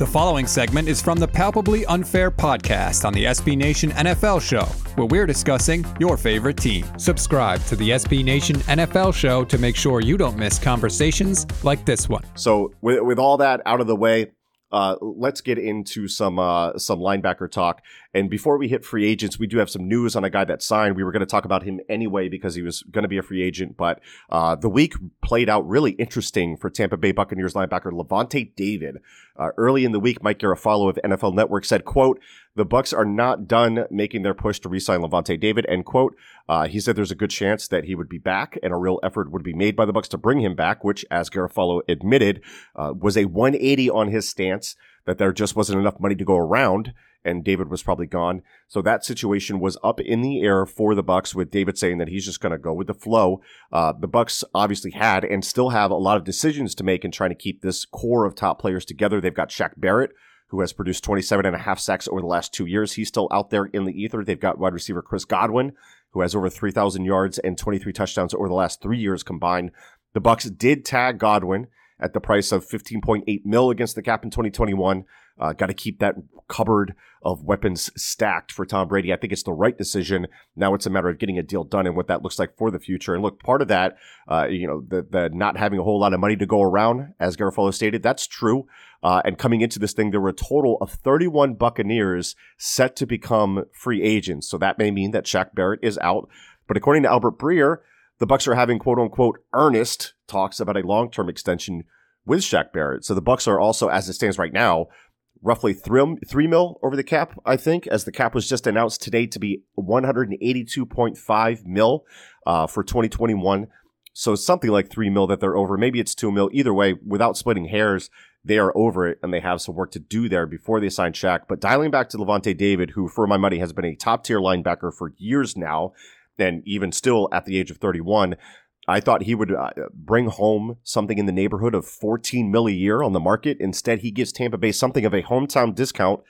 The following segment is from the Palpably Unfair podcast on the SB Nation NFL show, where we're discussing your favorite team. Subscribe to the SB Nation NFL show to make sure you don't miss conversations like this one. So, with, with all that out of the way, uh, let's get into some uh, some linebacker talk. And before we hit free agents, we do have some news on a guy that signed. We were going to talk about him anyway because he was going to be a free agent, but uh, the week played out really interesting for Tampa Bay Buccaneers linebacker Lavonte David. Uh, early in the week, Mike Garafolo of NFL Network said, "quote The Bucs are not done making their push to re-sign Lavonte David." End quote. Uh, he said there's a good chance that he would be back, and a real effort would be made by the Bucs to bring him back, which, as Garafolo admitted, uh, was a 180 on his stance that there just wasn't enough money to go around and David was probably gone. So that situation was up in the air for the Bucs with David saying that he's just going to go with the flow. Uh, the Bucs obviously had and still have a lot of decisions to make in trying to keep this core of top players together. They've got Shaq Barrett, who has produced 27 and a half sacks over the last two years. He's still out there in the ether. They've got wide receiver Chris Godwin, who has over 3,000 yards and 23 touchdowns over the last three years combined. The Bucs did tag Godwin at the price of 15.8 mil against the cap in 2021. Uh, Got to keep that cupboard of weapons stacked for Tom Brady. I think it's the right decision. Now it's a matter of getting a deal done and what that looks like for the future. And look, part of that, uh, you know, the, the not having a whole lot of money to go around, as Garafolo stated, that's true. Uh, and coming into this thing, there were a total of 31 Buccaneers set to become free agents. So that may mean that Shaq Barrett is out. But according to Albert Breer, the Bucs are having quote unquote earnest talks about a long term extension with Shaq Barrett. So the Bucs are also, as it stands right now, roughly three, three mil over the cap, I think, as the cap was just announced today to be 182.5 mil uh, for 2021. So something like three mil that they're over. Maybe it's two mil. Either way, without splitting hairs, they are over it and they have some work to do there before they sign Shaq. But dialing back to Lavonte David, who for my money has been a top tier linebacker for years now, and even still at the age of 31, I thought he would uh, bring home something in the neighborhood of 14 mil a year on the market. Instead, he gives Tampa Bay something of a hometown discount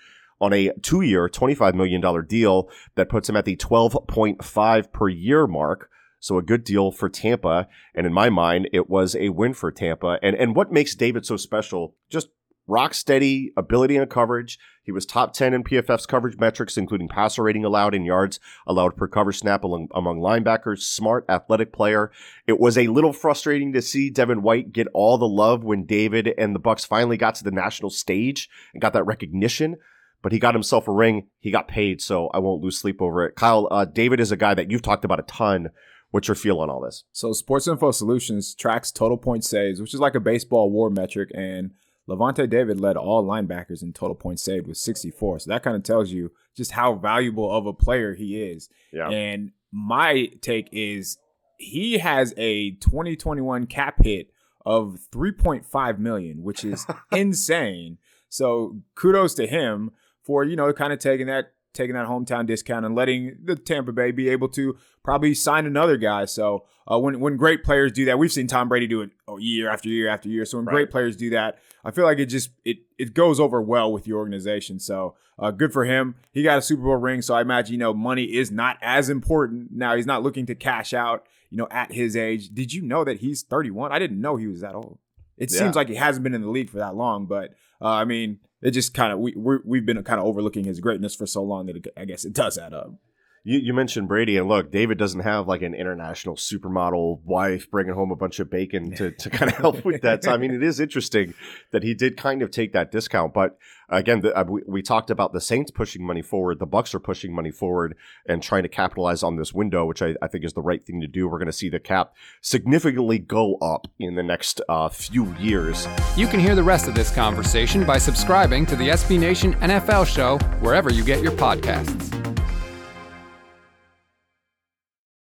on a two-year, $25 million deal that puts him at the 12.5 per year mark. So a good deal for Tampa. And in my mind, it was a win for Tampa. And and what makes David so special? Just rock steady ability and coverage. He was top 10 in PFF's coverage metrics, including passer rating allowed in yards allowed per cover snap among, among linebackers. Smart, athletic player. It was a little frustrating to see Devin White get all the love when David and the Bucs finally got to the national stage and got that recognition. But he got himself a ring. He got paid, so I won't lose sleep over it. Kyle, uh, David is a guy that you've talked about a ton. What's your feel on all this? So Sports Info Solutions tracks total point saves, which is like a baseball war metric, and Lavonte David led all linebackers in total points saved with 64. So that kind of tells you just how valuable of a player he is. Yeah. And my take is he has a 2021 cap hit of 3.5 million, which is insane. So kudos to him for, you know, kind of taking that taking that hometown discount and letting the Tampa Bay be able to probably sign another guy. So uh, when when great players do that, we've seen Tom Brady do it oh, year after year after year. So when right. great players do that, I feel like it just it it goes over well with the organization. So uh, good for him. He got a Super Bowl ring, so I imagine you know money is not as important now. He's not looking to cash out. You know, at his age, did you know that he's 31? I didn't know he was that old. It yeah. seems like he hasn't been in the league for that long, but uh, I mean, it just kind of we we have been kind of overlooking his greatness for so long that it, I guess it does add up. You, you mentioned Brady, and look, David doesn't have like an international supermodel wife bringing home a bunch of bacon to, to kind of help with that. So, I mean, it is interesting that he did kind of take that discount. But again, the, uh, we, we talked about the Saints pushing money forward, the Bucs are pushing money forward and trying to capitalize on this window, which I, I think is the right thing to do. We're going to see the cap significantly go up in the next uh, few years. You can hear the rest of this conversation by subscribing to the SB Nation NFL show wherever you get your podcasts.